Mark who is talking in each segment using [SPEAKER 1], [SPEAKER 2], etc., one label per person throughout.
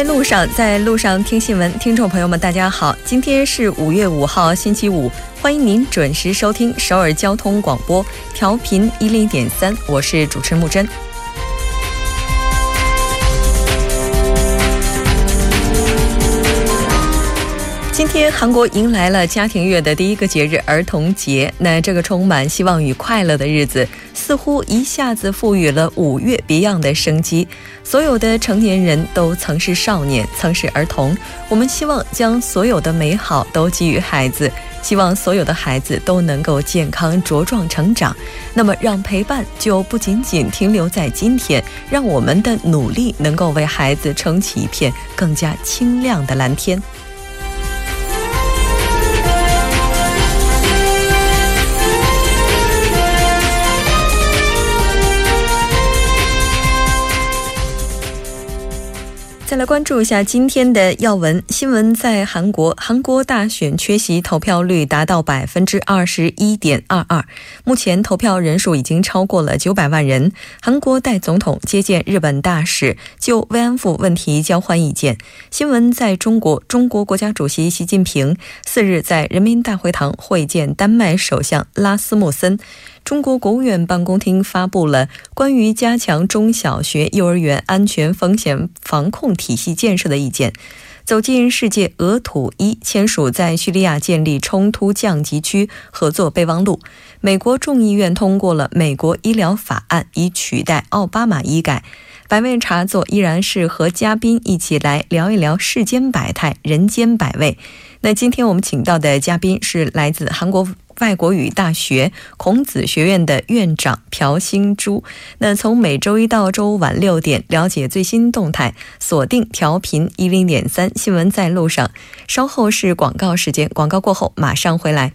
[SPEAKER 1] 在路上，在路上听新闻。听众朋友们，大家好，今天是五月五号，星期五，欢迎您准时收听首尔交通广播，调频一零点三，我是主持木真。今天韩国迎来了家庭月的第一个节日儿童节，那这个充满希望与快乐的日子，似乎一下子赋予了五月别样的生机。所有的成年人都曾是少年，曾是儿童。我们希望将所有的美好都给予孩子，希望所有的孩子都能够健康茁壮成长。那么，让陪伴就不仅仅停留在今天，让我们的努力能够为孩子撑起一片更加清亮的蓝天。再来关注一下今天的要闻新闻，在韩国，韩国大选缺席投票率达到百分之二十一点二二，目前投票人数已经超过了九百万人。韩国代总统接见日本大使，就慰安妇问题交换意见。新闻在中国，中国国家主席习近平四日在人民大会堂会见丹麦首相拉斯穆森。中国国务院办公厅发布了关于加强中小学、幼儿园安全风险防控体系建设的意见。走进世界，俄土伊签署在叙利亚建立冲突降级区合作备忘录。美国众议院通过了美国医疗法案，以取代奥巴马医改。百味茶座依然是和嘉宾一起来聊一聊世间百态、人间百味。那今天我们请到的嘉宾是来自韩国。外国语大学孔子学院的院长朴兴珠。那从每周一到周五晚六点，了解最新动态，锁定调频一零点三新闻在路上。稍后是广告时间，广告过后马上回来。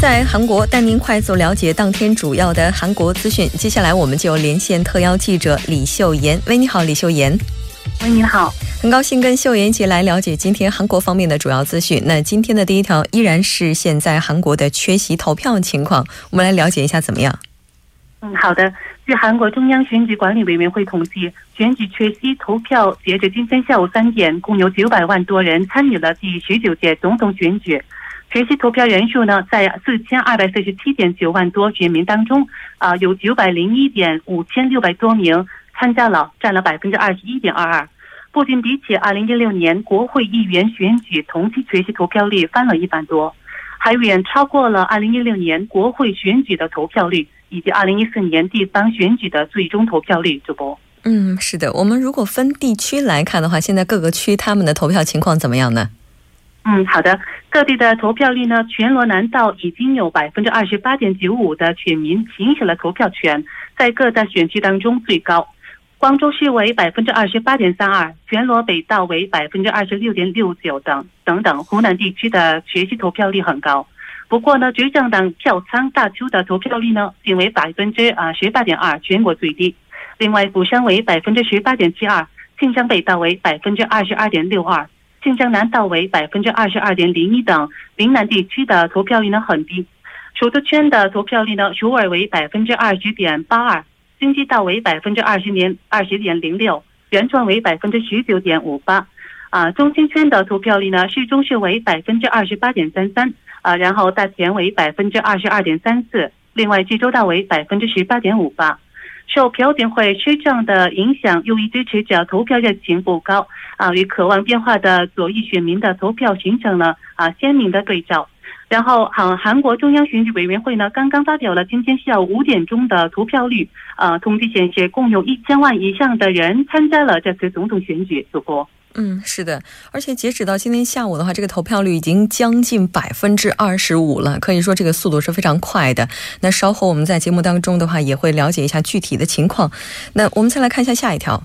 [SPEAKER 1] 在韩国带您快速了解当天主要的韩国资讯。接下来我们就连线特邀记者李秀妍。喂，你好，李秀妍。
[SPEAKER 2] 喂，你好，
[SPEAKER 1] 很高兴跟秀妍一起来了解今天韩国方面的主要资讯。那今天的第一条依然是现在韩国的缺席投票情况，我们来了解一下怎么样？
[SPEAKER 2] 嗯，好的。据韩国中央选举管理委员会统计，选举缺席投票截至今天下午三点，共有九百万多人参与了第十九届总统选举。学习投票人数呢，在四千二百四十七点九万多选民当中，啊，有九百零一点五千六百多名参加了，占了百分之二十一点二二。不仅比起二零一六年国会议员选举同期学习投票率翻了一番多，还远超过了二零一六年国会选举的投票率，以及二零一四年地方选举的最终投票率。主播，
[SPEAKER 1] 嗯，是的，我们如果分地区来看的话，现在各个区他们的投票情况怎么样呢？
[SPEAKER 2] 嗯，好的。各地的投票率呢？全罗南道已经有百分之二十八点九五的选民行使了投票权，在各大选区当中最高。光州市为百分之二十八点三二，全罗北道为百分之二十六点六九等等等。湖南地区的学习投票率很高，不过呢，执政党票仓大邱的投票率呢仅为百分之啊十八点二，全国最低。另外，釜山为百分之十八点七二，庆尚北道为百分之二十二点六二。晋江南道为百分之二十二点零一等，岭南地区的投票率呢很低。首都圈的投票率呢，首尔为百分之二十点八二，京畿道为百分之二十点二十点零六，原创为百分之十九点五八。啊，中心圈的投票率呢，市中市为百分之二十八点三三，啊，然后大田为百分之二十二点三四，另外济州道为百分之十八点五八。受朴槿惠施政的影响，右翼支持者投票热情不高啊，与渴望变化的左翼选民的投票形成了啊鲜明的对照。然后，韩韩国中央选举委员会呢，刚刚发表了今天下午五点钟的投票率啊，统计显示，共有一千万以上的人参加了这次总统选举。主播，
[SPEAKER 1] 嗯，是的，而且截止到今天下午的话，这个投票率已经将近百分之二十五了，可以说这个速度是非常快的。那稍后我们在节目当中的话，也会了解一下具体的情况。那我们再来看一下下一条。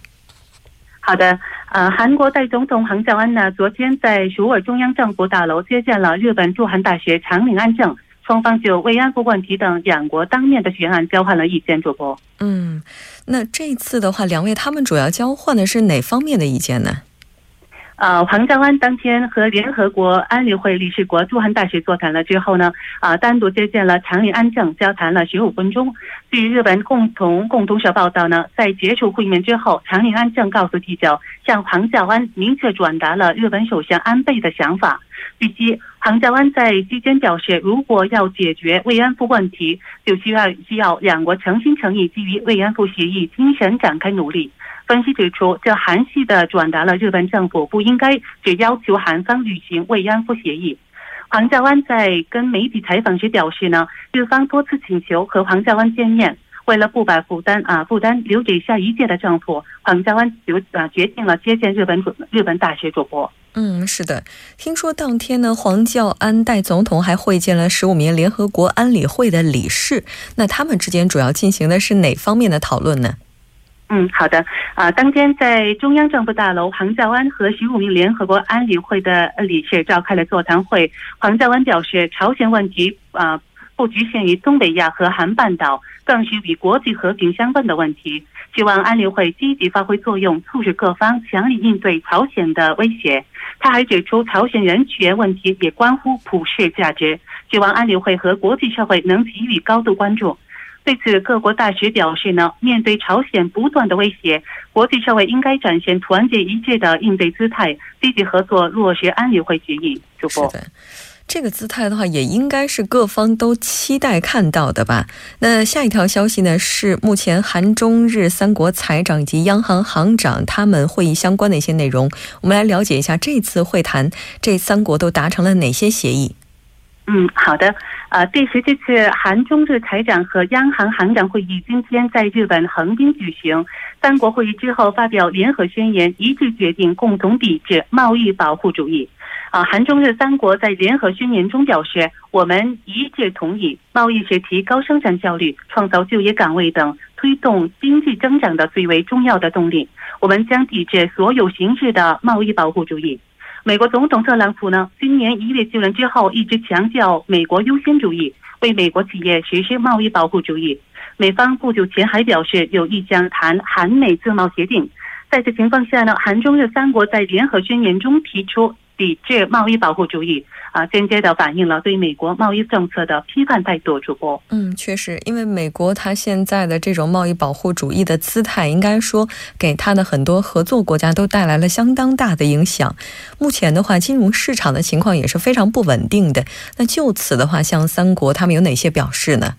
[SPEAKER 2] 好的，呃，韩国代总统韩教恩呢，昨天在首尔中央政府大楼接见了日本驻韩大学长岭安正，双方就慰安妇问题等两国当面的悬案交换了意见。主播，
[SPEAKER 1] 嗯，那这次的话，两位他们主要交换的是哪方面的意见呢？
[SPEAKER 2] 呃，黄教安当天和联合国安理会理事国驻韩大使座谈了之后呢，啊，单独接见了长岭安正，交谈了十五分钟。据日本共同共同社报道呢，在结束会面之后，长岭安正告诉记者，向黄教安明确转达了日本首相安倍的想法。据悉，黄教安在期间表示，如果要解决慰安妇问题，就需要需要两国诚心诚意基于慰安妇协议精神展开努力。分析指出，这含蓄的转达了日本政府不应该只要求韩方履行慰安妇协议。黄教安在跟媒体采访时表示呢，日方多次请求和黄教安见面，为了不把负担啊负担留给下一届的政府，黄教安就啊决定了接见日本主日本大学主播。
[SPEAKER 1] 嗯，是的，听说当天呢，黄教安代总统还会见了十五名联合国安理会的理事，那他们之间主要进行的是哪方面的讨论呢？
[SPEAKER 2] 嗯，好的。啊，当天在中央政府大楼，黄教安和十五名联合国安理会的理事召开了座谈会。黄教安表示，朝鲜问题啊不局限于东北亚和韩半岛，更是与国际和平相关的问题。希望安理会积极发挥作用，促使各方强力应对朝鲜的威胁。他还指出，朝鲜人权问题也关乎普世价值，希望安理会和国际社会能给予高度关注。对此，各国大使表示呢，面对朝鲜不断的威胁，国际社会应该展现团结一致的应对姿态，积极合作落实安理会决议。主播，
[SPEAKER 1] 是的，这个姿态的话，也应该是各方都期待看到的吧？那下一条消息呢，是目前韩中日三国财长以及央行行长他们会议相关的一些内容。我们来了解一下这次会谈，这三国都达成了哪些协议？
[SPEAKER 2] 嗯，好的。呃，第十这次韩中日财长和央行行长会议今天在日本横滨举行。三国会议之后发表联合宣言，一致决定共同抵制贸易保护主义。啊，韩中日三国在联合宣言中表示，我们一致同意，贸易是提高生产效率、创造就业岗位等推动经济增长的最为重要的动力。我们将抵制所有形式的贸易保护主义。美国总统特朗普呢，今年一月就任之后，一直强调美国优先主义，为美国企业实施贸易保护主义。美方不久前还表示有意将谈韩美自贸协定。在此情况下呢，韩中日三国在联合宣言中提出抵制贸易保护主义。啊，间接的反映了对美国贸易政策的批判态度。主播，
[SPEAKER 1] 嗯，确实，因为美国它现在的这种贸易保护主义的姿态，应该说给它的很多合作国家都带来了相当大的影响。目前的话，金融市场的情况也是非常不稳定的。那就此的话，像三国他们有哪些表示呢？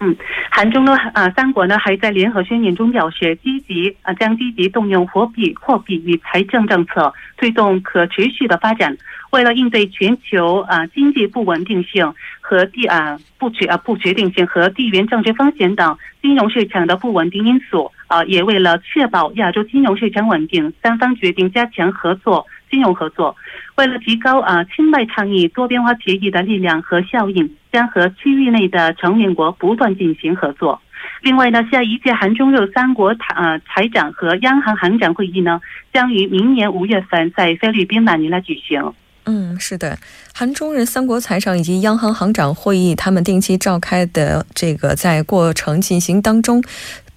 [SPEAKER 2] 嗯，韩中呢，啊，三国呢还在联合宣言中表示，积极啊将积极动用货币、货币与财政政策，推动可持续的发展。为了应对全球啊经济不稳定性和地啊不确啊不确定性和地缘政治风险等金融市场的不稳定因素啊，也为了确保亚洲金融市场稳定，三方决定加强合作，金融合作。为了提高啊清迈倡议多边化协议的力量和效应，将和区域内的成员国不断进行合作。另外呢，下一届韩中日三国财呃财长和央行行长会议呢，将于明年五月份在菲律宾马尼拉举行。
[SPEAKER 1] 嗯，是的，韩中日三国财长以及央行行长会议，他们定期召开的这个在过程进行当中，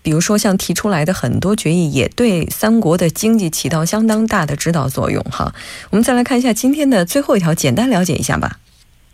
[SPEAKER 1] 比如说像提出来的很多决议，也对三国的经济起到相当大的指导作用哈。我们再来看一下今天的最后一条，简单了解一下吧。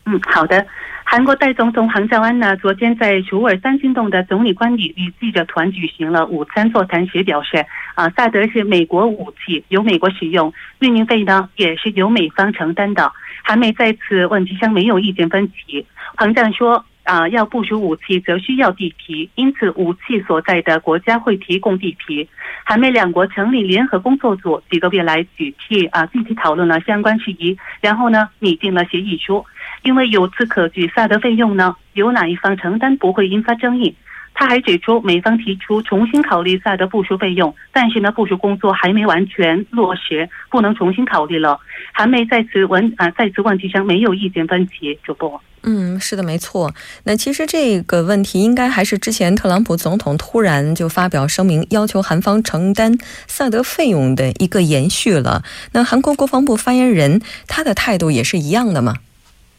[SPEAKER 2] 嗯，好的。韩国代总统韩教安呢，昨天在首尔三星洞的总理官邸与记者团举行了午餐座谈时表示，啊，萨德是美国武器，由美国使用，运营费呢也是由美方承担的。韩美在此问题上没有意见分歧。彭战说，啊，要部署武器则需要地皮，因此武器所在的国家会提供地皮。韩美两国成立联合工作组，几个月来具体啊具体讨论了相关事宜，然后呢拟定了协议书。因为由此可据，萨德费用呢由哪一方承担不会引发争议。他还指出，美方提出重新考虑萨德部署费用，但是呢，部署工作还没完全落实，不能重新考虑了。韩美在此问啊，在此问题上没有意见分歧。主播。
[SPEAKER 1] 嗯，是的，没错。那其实这个问题应该还是之前特朗普总统突然就发表声明，要求韩方承担萨德费用的一个延续了。那韩国国防部发言人他的态度也是一样的吗？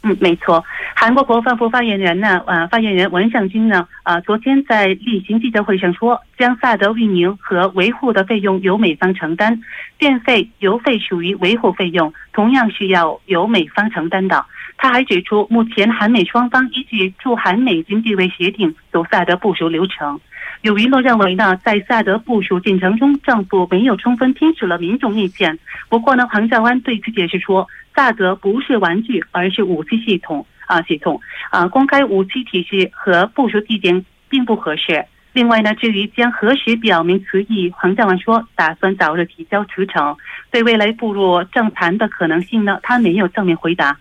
[SPEAKER 2] 嗯，没错。韩国国防部发言人呢，呃，发言人文相军呢，啊，昨天在例行记者会上说，将萨德运营和维护的费用由美方承担，电费、油费属于维护费用，同样是要由美方承担的。他还指出，目前韩美双方依据驻韩美军地位协定走萨德部署流程。有舆论认为呢，在萨德部署进程中，政府没有充分听取了民众意见。不过呢，黄教安对此解释说，萨德不是玩具，而是武器系统啊，系统啊，公开武器体系和部署地点并不合适。另外呢，至于将何时表明辞意，黄教安说打算早日提交辞呈。对未来步入政坛的可能性呢，他没有正面回答。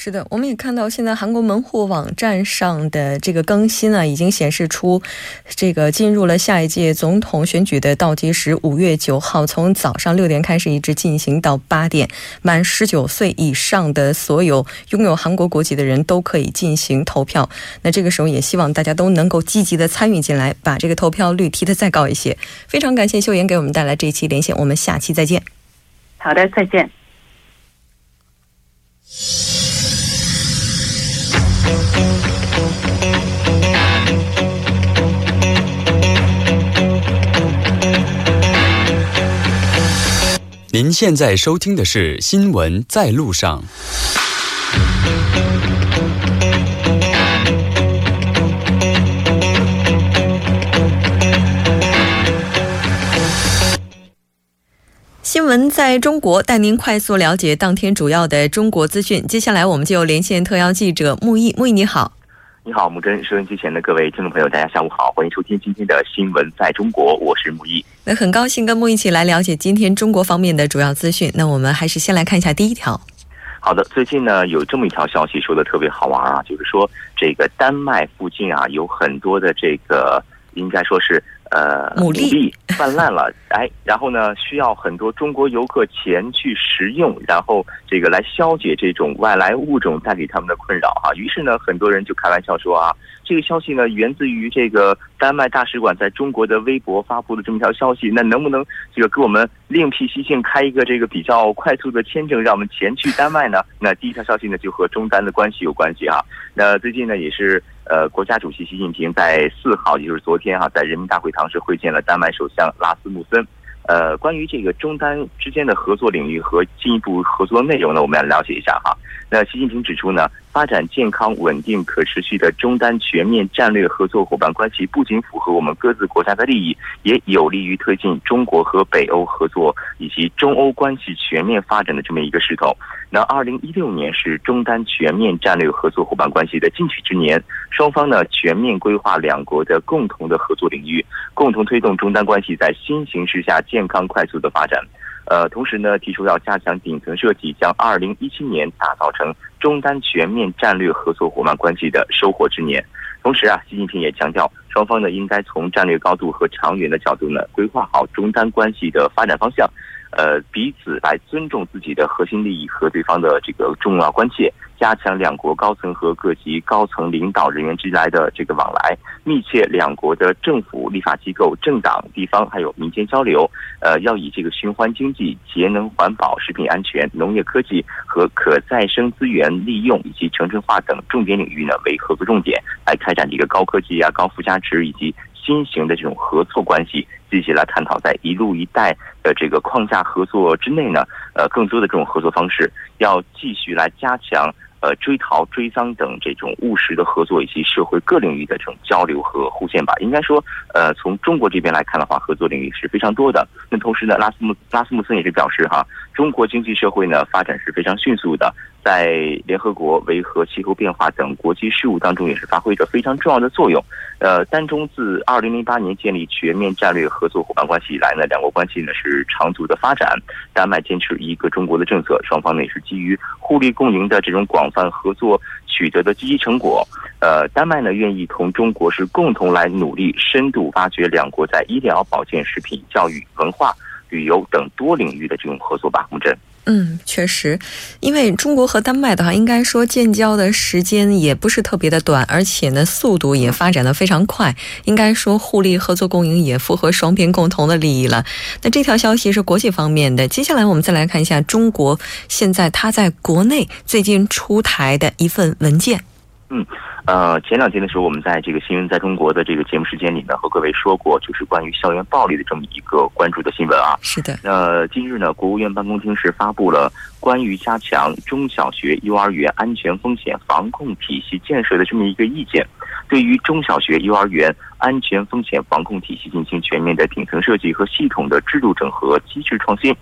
[SPEAKER 1] 是的，我们也看到现在韩国门户网站上的这个更新呢，已经显示出这个进入了下一届总统选举的倒计时。五月九号，从早上六点开始，一直进行到八点，满十九岁以上的所有拥有韩国国籍的人都可以进行投票。那这个时候，也希望大家都能够积极的参与进来，把这个投票率提得再高一些。非常感谢秀妍给我们带来这一期连线，我们下期再见。
[SPEAKER 2] 好的，再见。
[SPEAKER 3] 您现在收听的是《新闻在路上》。
[SPEAKER 1] 新闻在中国，带您快速了解当天主要的中国资讯。接下来，我们就连线特邀记者木易。木易，你好。
[SPEAKER 4] 你好，木真。收音机前的各位听众朋友，大家下午好，欢迎收听今天的新闻在中国，我是木易。
[SPEAKER 1] 那很高兴跟木一起来了解今天中国方面的主要资讯。那我们还是先来看一下第一条。
[SPEAKER 4] 好的，最近呢有这么一条消息说的特别好玩啊，就是说这个丹麦附近啊有很多的这个应该说是。呃，牡蛎泛滥了，哎，然后呢，需要很多中国游客前去食用，然后这个来消解这种外来物种带给他们的困扰啊。于是呢，很多人就开玩笑说啊，这个消息呢源自于这个丹麦大使馆在中国的微博发布的这么一条消息。那能不能这个给我们另辟蹊径，开一个这个比较快速的签证，让我们前去丹麦呢？那第一条消息呢就和中丹的关系有关系啊。那最近呢也是。呃，国家主席习近平在四号，也就是昨天哈，在人民大会堂是会见了丹麦首相拉斯穆森。呃，关于这个中丹之间的合作领域和进一步合作内容呢，我们来了解一下哈。那习近平指出呢，发展健康、稳定、可持续的中丹全面战略合作伙伴关系，不仅符合我们各自国家的利益，也有利于推进中国和北欧合作以及中欧关系全面发展的这么一个势头。那二零一六年是中丹全面战略合作伙伴关系的进取之年，双方呢全面规划两国的共同的合作领域，共同推动中丹关系在新形势下健康快速的发展。呃，同时呢，提出要加强顶层设计，将二零一七年打造成中丹全面战略合作伙伴关系的收获之年。同时啊，习近平也强调，双方呢应该从战略高度和长远的角度呢，规划好中丹关系的发展方向。呃，彼此来尊重自己的核心利益和对方的这个重要关切，加强两国高层和各级高层领导人员之间的这个往来，密切两国的政府、立法机构、政党、地方还有民间交流。呃，要以这个循环经济、节能环保、食品安全、农业科技和可再生资源利用以及城镇化等重点领域呢为合作重点，来开展这个高科技啊、高附加值以及。新型的这种合作关系，积极来探讨在“一路一带”的这个框架合作之内呢，呃，更多的这种合作方式，要继续来加强呃追逃、追赃等这种务实的合作，以及社会各领域的这种交流和互鉴吧。应该说，呃，从中国这边来看的话，合作领域是非常多的。那同时呢，拉斯穆拉斯穆森也是表示哈，中国经济社会呢发展是非常迅速的。在联合国维和气候变化等国际事务当中，也是发挥着非常重要的作用。呃，丹中自二零零八年建立全面战略合作伙伴关系以来呢，两国关系呢是长足的发展。丹麦坚持一个中国的政策，双方呢也是基于互利共赢的这种广泛合作取得的积极成果。呃，丹麦呢愿意同中国是共同来努力，深度挖掘两国在医疗保健、食品、教育、文化、旅游等多领域的这种合作吧，洪真。
[SPEAKER 1] 嗯，确实，因为中国和丹麦的话，应该说建交的时间也不是特别的短，而且呢，速度也发展的非常快，应该说互利合作共赢也符合双边共同的利益了。那这条消息是国际方面的，接下来我们再来看一下中国现在它在国内最近出台的一份文件。
[SPEAKER 4] 嗯。呃，前两天的时候，我们在这个新闻在中国的这个节目时间里呢，和各位说过，就是关于校园暴力的这么一个关注的新闻啊。
[SPEAKER 1] 是的。
[SPEAKER 4] 那今日呢，国务院办公厅是发布了关于加强中小学、幼儿园安全风险防控体系建设的这么一个意见，对于中小学、幼儿园安全风险防控体系进行全面的顶层设计和系统的制度整合、机制创新。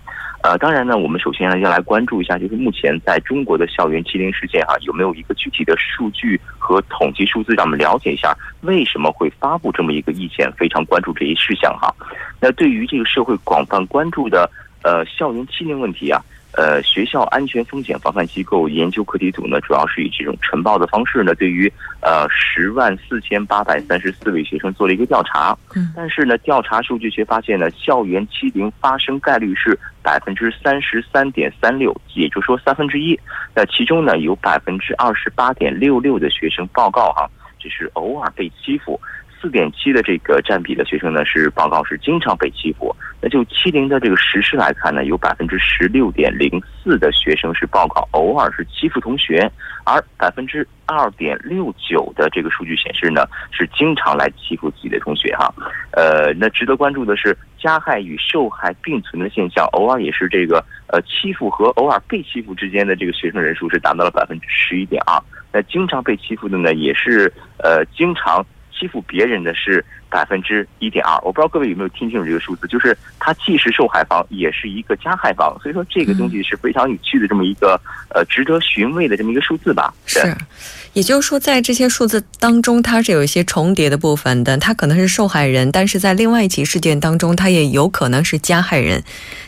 [SPEAKER 4] 呃，当然呢，我们首先要来关注一下，就是目前在中国的校园欺凌事件哈，有没有一个具体的数据和统计数字，让我们了解一下为什么会发布这么一个意见，非常关注这一事项哈。那对于这个社会广泛关注的呃校园欺凌问题啊。呃，学校安全风险防范机构研究课题组呢，主要是以这种晨报的方式呢，对于呃十万四千八百三十四位学生做了一个调查。嗯，但是呢，调查数据却发现呢，校园欺凌发生概率是百分之三十三点三六，也就是说三分之一。那其中呢，有百分之二十八点六六的学生报告哈，只是偶尔被欺负。四点七的这个占比的学生呢，是报告是经常被欺负。那就欺凌的这个实施来看呢，有百分之十六点零四的学生是报告偶尔是欺负同学，而百分之二点六九的这个数据显示呢，是经常来欺负自己的同学哈。呃，那值得关注的是，加害与受害并存的现象，偶尔也是这个呃欺负和偶尔被欺负之间的这个学生人数是达到了百分之十一点二。那经常被欺负的呢，也是呃经常。欺负别人的是百分之一点二，我不知道各位有没有听清楚这个数字，就是它既是受害方，也是一个加害方，所以说这个东西是非常有趣的这么一个呃值得寻味的这么一个数字吧。
[SPEAKER 1] 是，也就是说在这些数字当中，它是有一些重叠的部分的，它可能是受害人，但是在另外一起事件当中，它也有可能是加害人。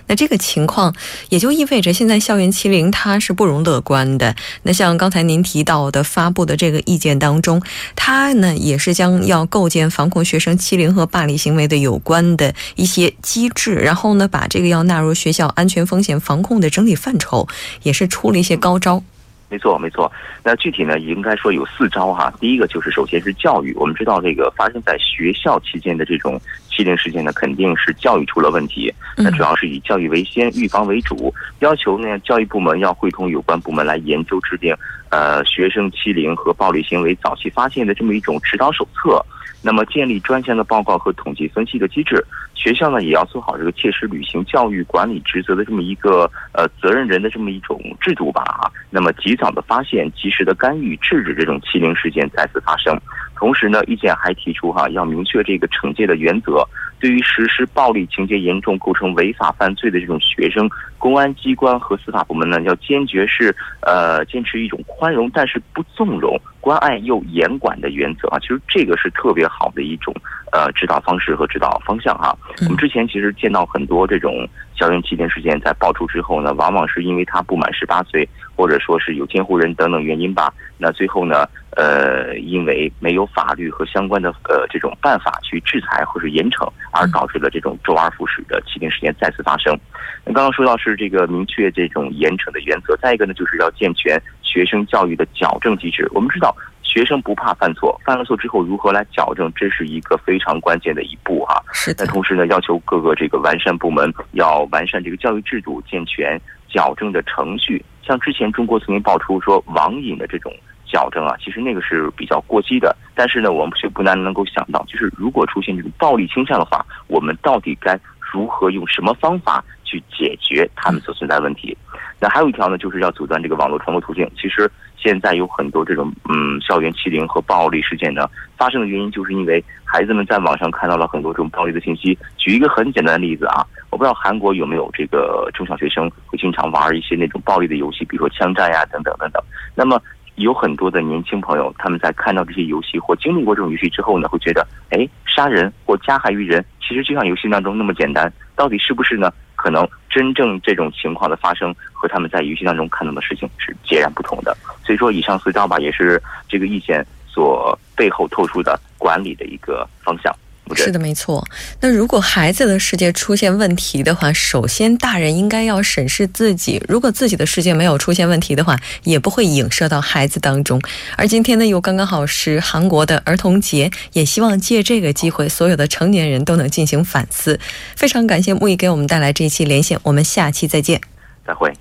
[SPEAKER 1] 那这个情况也就意味着，现在校园欺凌它是不容乐观的。那像刚才您提到的发布的这个意见当中，它呢也是将要构建防控学生欺凌和暴力行为的有关的一些机制，然后呢把这个要纳入学校安全风险防控的整体范畴，也是出了一些高招。
[SPEAKER 4] 没错，没错。那具体呢，应该说有四招哈。第一个就是，首先是教育。我们知道，这个发生在学校期间的这种欺凌事件呢，肯定是教育出了问题。那主要是以教育为先，预防为主，要求呢，教育部门要会同有关部门来研究制定，呃，学生欺凌和暴力行为早期发现的这么一种指导手册。那么，建立专项的报告和统计分析的机制，学校呢也要做好这个切实履行教育管理职责的这么一个呃责任人的这么一种制度吧啊。那么，及早的发现，及时的干预，制止这种欺凌事件再次发生。同时呢，意见还提出哈，要明确这个惩戒的原则。对于实施暴力情节严重、构成违法犯罪的这种学生，公安机关和司法部门呢，要坚决是呃坚持一种宽容，但是不纵容、关爱又严管的原则啊。其实这个是特别好的一种呃指导方式和指导方向哈。我们之前其实见到很多这种校园欺凌事件在爆出之后呢，往往是因为他不满十八岁，或者说是有监护人等等原因吧。那最后呢，呃，因为没有法律和相关的呃这种办法去制裁或是严惩。而导致了这种周而复始的欺凌事件再次发生。那刚刚说到是这个明确这种严惩的原则，再一个呢，就是要健全学生教育的矫正机制。我们知道，学生不怕犯错，犯了错之后如何来矫正，这是一个非常关键的一步哈。
[SPEAKER 1] 是
[SPEAKER 4] 那同时呢，要求各个这个完善部门要完善这个教育制度，健全矫正的程序。像之前中国曾经爆出说网瘾的这种。矫正啊，其实那个是比较过激的。但是呢，我们却不难能够想到，就是如果出现这种暴力倾向的话，我们到底该如何用什么方法去解决他们所存在问题？那还有一条呢，就是要阻断这个网络传播途径。其实现在有很多这种嗯校园欺凌和暴力事件呢，发生的原因就是因为孩子们在网上看到了很多这种暴力的信息。举一个很简单的例子啊，我不知道韩国有没有这个中小学生会经常玩一些那种暴力的游戏，比如说枪战呀等等等等。那么有很多的年轻朋友，他们在看到这些游戏或经历过这种游戏之后呢，会觉得，哎，杀人或加害于人，其实就像游戏当中那么简单，到底是不是呢？可能真正这种情况的发生和他们在游戏当中看到的事情是截然不同的。所以说，以上四招吧，也是这个意见。所背后透出的管理的一个方向。
[SPEAKER 1] 是的，没错。那如果孩子的世界出现问题的话，首先大人应该要审视自己。如果自己的世界没有出现问题的话，也不会影射到孩子当中。而今天呢，又刚刚好是韩国的儿童节，也希望借这个机会，所有的成年人都能进行反思。非常感谢木易给我们带来这一期连线，我们下期再见。
[SPEAKER 4] 再会。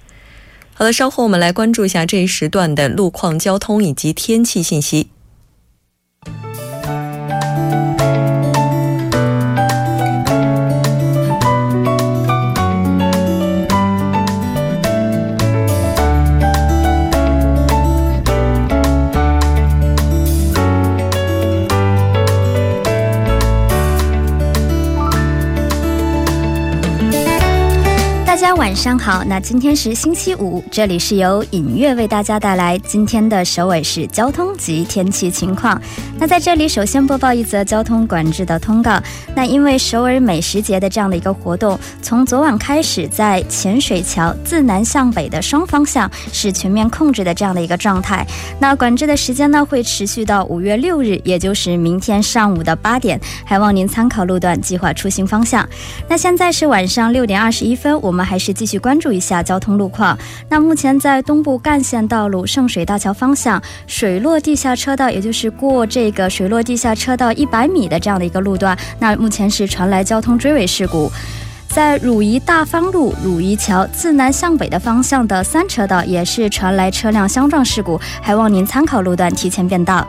[SPEAKER 1] 好的，稍后我们来关注一下这一时段的路况、交通以及天气信息。
[SPEAKER 5] 家晚上好，那今天是星期五，这里是由尹月为大家带来今天的首尾市交通及天气情况。那在这里，首先播报一则交通管制的通告。那因为首尔美食节的这样的一个活动，从昨晚开始，在浅水桥自南向北的双方向是全面控制的这样的一个状态。那管制的时间呢，会持续到五月六日，也就是明天上午的八点，还望您参考路段计划出行方向。那现在是晚上六点二十一分，我们还是。继续关注一下交通路况。那目前在东部干线道路圣水大桥方向水落地下车道，也就是过这个水落地下车道一百米的这样的一个路段，那目前是传来交通追尾事故。在汝宜大方路汝宜桥自南向北的方向的三车道也是传来车辆相撞事故，还望您参考路段提前变道。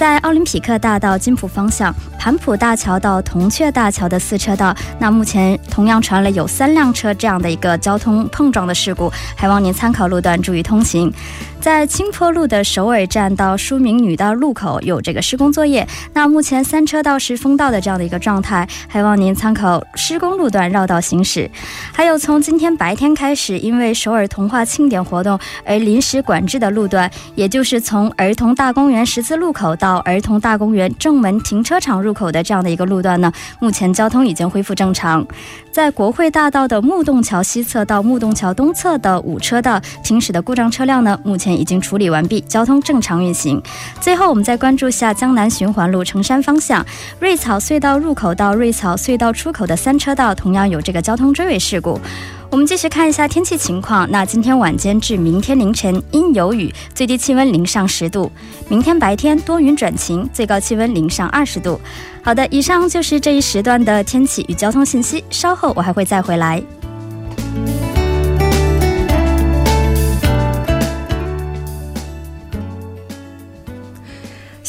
[SPEAKER 5] 在奥林匹克大道金浦方向盘浦大桥到铜雀大桥的四车道，那目前同样传了有三辆车这样的一个交通碰撞的事故，还望您参考路段注意通行。在青坡路的首尔站到书明女道路口有这个施工作业，那目前三车道是封道的这样的一个状态，还望您参考施工路段绕道行驶。还有从今天白天开始，因为首尔童话庆典活动而临时管制的路段，也就是从儿童大公园十字路口到儿童大公园正门停车场入口的这样的一个路段呢，目前交通已经恢复正常。在国会大道的木洞桥西侧到木洞桥东侧的五车道停驶的故障车辆呢，目前已经处理完毕，交通正常运行。最后，我们再关注下江南循环路城山方向瑞草隧道入口到瑞草隧道出口的三车道，同样有这个交通追尾事故。我们继续看一下天气情况。那今天晚间至明天凌晨阴有雨，最低气温零上十度；明天白天多云转晴，最高气温零上二十度。好的，以上就是这一时段的天气与交通信息。稍后我还会再回来。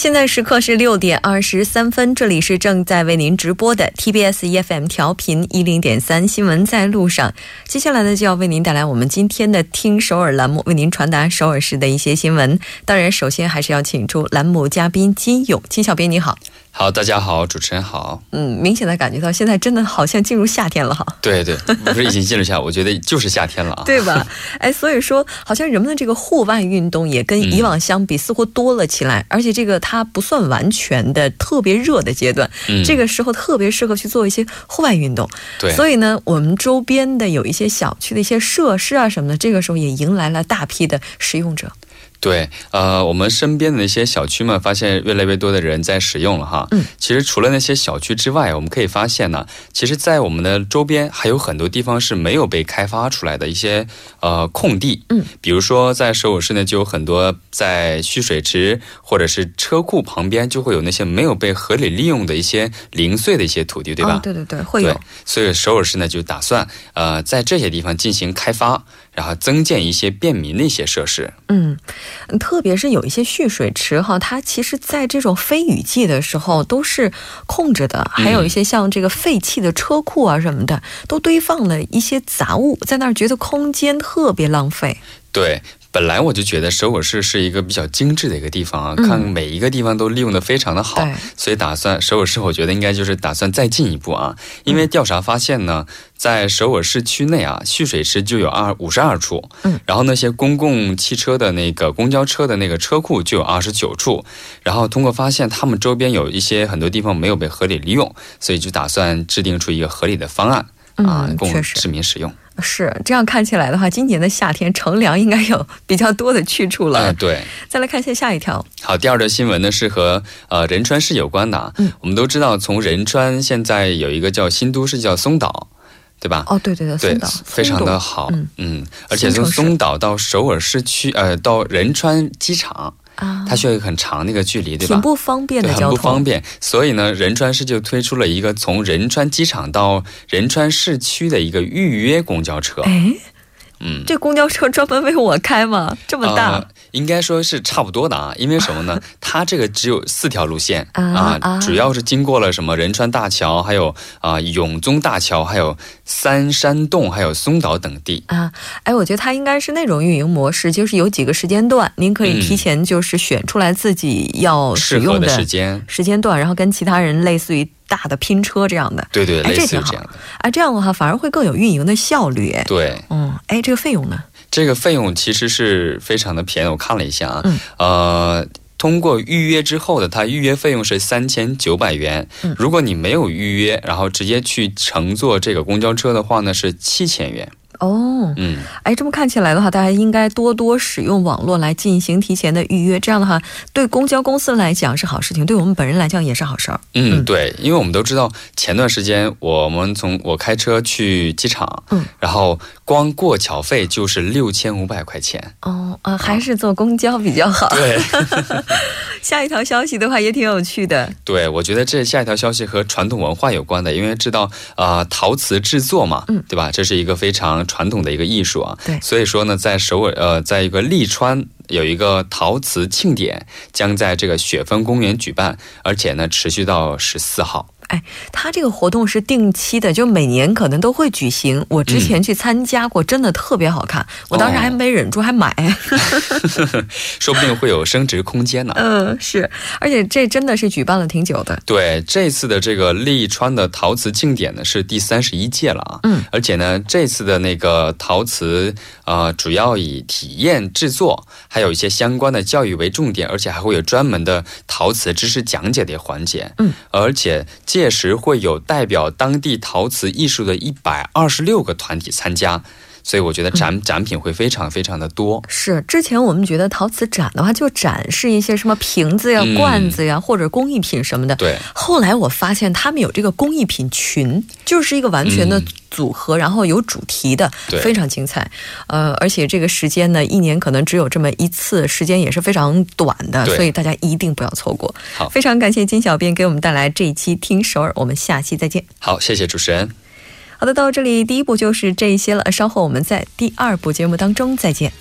[SPEAKER 1] 现在时刻是六点二十三分，这里是正在为您直播的 TBS EFM 调频一零点三新闻在路上。接下来呢，就要为您带来我们今天的听首尔栏目，为您传达首尔市的一些新闻。当然，首先还是要请出栏目嘉宾金勇，金小编你好。
[SPEAKER 6] 好，大家好，主持人好。
[SPEAKER 1] 嗯，明显的感觉到现在真的好像进入夏天了哈。
[SPEAKER 6] 对对，不是已经进入夏，我觉得就是夏天了啊，
[SPEAKER 1] 对吧？哎，所以说好像人们的这个户外运动也跟以往相比似乎多了起来，而且这个它不算完全的特别热的阶段，这个时候特别适合去做一些户外运动。
[SPEAKER 6] 对，
[SPEAKER 1] 所以呢，我们周边的有一些小区的一些设施啊什么的，这个时候也迎来了大批的使用者。
[SPEAKER 6] 对，呃，我们身边的那些小区们，发现越来越多的人在使用了哈。嗯，其实除了那些小区之外，我们可以发现呢，其实，在我们的周边还有很多地方是没有被开发出来的一些呃空地。嗯，比如说在首尔市呢，就有很多在蓄水池或者是车库旁边，就会有那些没有被合理利用的一些零碎的一些土地，对吧？
[SPEAKER 1] 对对对，会有。
[SPEAKER 6] 所以首尔市呢，就打算呃在这些地方进行开发。然后增建一些便民的一些设施。
[SPEAKER 1] 嗯，特别是有一些蓄水池哈，它其实，在这种非雨季的时候都是空着的。还有一些像这个废弃的车库啊什么的，都堆放了一些杂物在那儿，觉得空间特别浪费。
[SPEAKER 6] 对。本来我就觉得首尔市是一个比较精致的一个地方啊，看每一个地方都利用的非常的好，所以打算首尔市，我觉得应该就是打算再进一步啊。因为调查发现呢，在首尔市区内啊，蓄水池就有二五十二处，嗯，然后那些公共汽车的那个公交车的那个车库就有二十九处，然后通过发现他们周边有一些很多地方没有被合理利用，所以就打算制定出一个合理的方案。啊，供市民使用。
[SPEAKER 1] 是这样看起来的话，今年的夏天乘凉应该有 比较多的去处了。
[SPEAKER 6] 嗯，对。
[SPEAKER 1] 再来看一下下一条。
[SPEAKER 6] 好，第二条新闻呢是和呃仁川市有关的。嗯，我们都知道，从仁川现在有一个叫新都市，叫松岛，对吧？
[SPEAKER 1] 哦，对对对，
[SPEAKER 6] 松岛非常的好。嗯嗯，而且从松岛到首尔市区，呃，到仁川机场。啊，它需要一个很长的一个距离，对吧？
[SPEAKER 1] 挺不方便的交
[SPEAKER 6] 通，很不方便。所以呢，仁川市就推出了一个从仁川机场到仁川市区的一个预约公交车。
[SPEAKER 1] 哎。嗯，这公交车专门为我开吗？这么大，
[SPEAKER 6] 应该说是差不多的啊。因为什么呢？它这个只有四条路线啊，主要是经过了什么仁川大桥，还有啊永宗大桥，还有三山洞，还有松岛等地啊。
[SPEAKER 1] 哎，我觉得它应该是那种运营模式，就是有几个时间段，您可以提前就是选出来自己要使用
[SPEAKER 6] 的时间
[SPEAKER 1] 时间段，然后跟其他人类似于。大的拼车这样的，
[SPEAKER 6] 对对，
[SPEAKER 1] 哎，这挺好。哎，这样的话反而会更有运营的效率。
[SPEAKER 6] 对，
[SPEAKER 1] 嗯，哎，这个费用呢？
[SPEAKER 6] 这个费用其实是非常的便宜，我看了一下啊，呃，通过预约之后的，它预约费用是三千九百元。如果你没有预约，然后直接去乘坐这个公交车的话呢，是七千元。
[SPEAKER 1] 哦，嗯，哎，这么看起来的话，大家应该多多使用网络来进行提前的预约。这样的话，对公交公司来讲是好事情，对我们本人来讲也是好事儿。
[SPEAKER 6] 嗯，对，因为我们都知道，前段时间我们从我开车去机场，嗯，然后光过桥费就是六千五百块钱。
[SPEAKER 1] 哦，啊，还是坐公交比较好。
[SPEAKER 6] 对，
[SPEAKER 1] 下一条消息的话也挺有趣的。
[SPEAKER 6] 对，我觉得这下一条消息和传统文化有关的，因为知道啊，陶瓷制作嘛，嗯，对吧？这是一个非常。传统的一个艺术啊，
[SPEAKER 1] 对，
[SPEAKER 6] 所以说呢，在首尔呃，在一个利川有一个陶瓷庆典，将在这个雪峰公园举办，而且呢，持续到十四号。
[SPEAKER 1] 哎，他这个活动是定期的，就每年可能都会举行。我之前去参加过，真的特别好看。我当时还没忍住，还买。
[SPEAKER 6] 说不定会有升值空间呢。
[SPEAKER 1] 嗯，是，而且这真的是举办了挺久的。
[SPEAKER 6] 对，这次的这个利川的陶瓷庆典呢，是第三十一届了啊。嗯，而且呢，这次的那个陶瓷呃，主要以体验制作，还有一些相关的教育为重点，而且还会有专门的陶瓷知识讲解的环节。嗯，而且届时会有代表当地陶瓷艺术的一百二十六个团体参加。所以我觉得展展品会非常非常的多。
[SPEAKER 1] 是之前我们觉得陶瓷展的话，就展示一些什么瓶子呀、罐子呀，或者工艺品什么的。
[SPEAKER 6] 对。
[SPEAKER 1] 后来我发现他们有这个工艺品群，就是一个完全的组合，然后有主题的，非常精彩。呃，而且这个时间呢，一年可能只有这么一次，时间也是非常短的，所以大家一定不要错过。
[SPEAKER 6] 好，
[SPEAKER 1] 非常感谢金小编给我们带来这一期听首尔，我们下期再见。
[SPEAKER 6] 好，谢谢主持人。
[SPEAKER 1] 好的，到这里第一步就是这些了，稍后我们在第二部节目当中再见。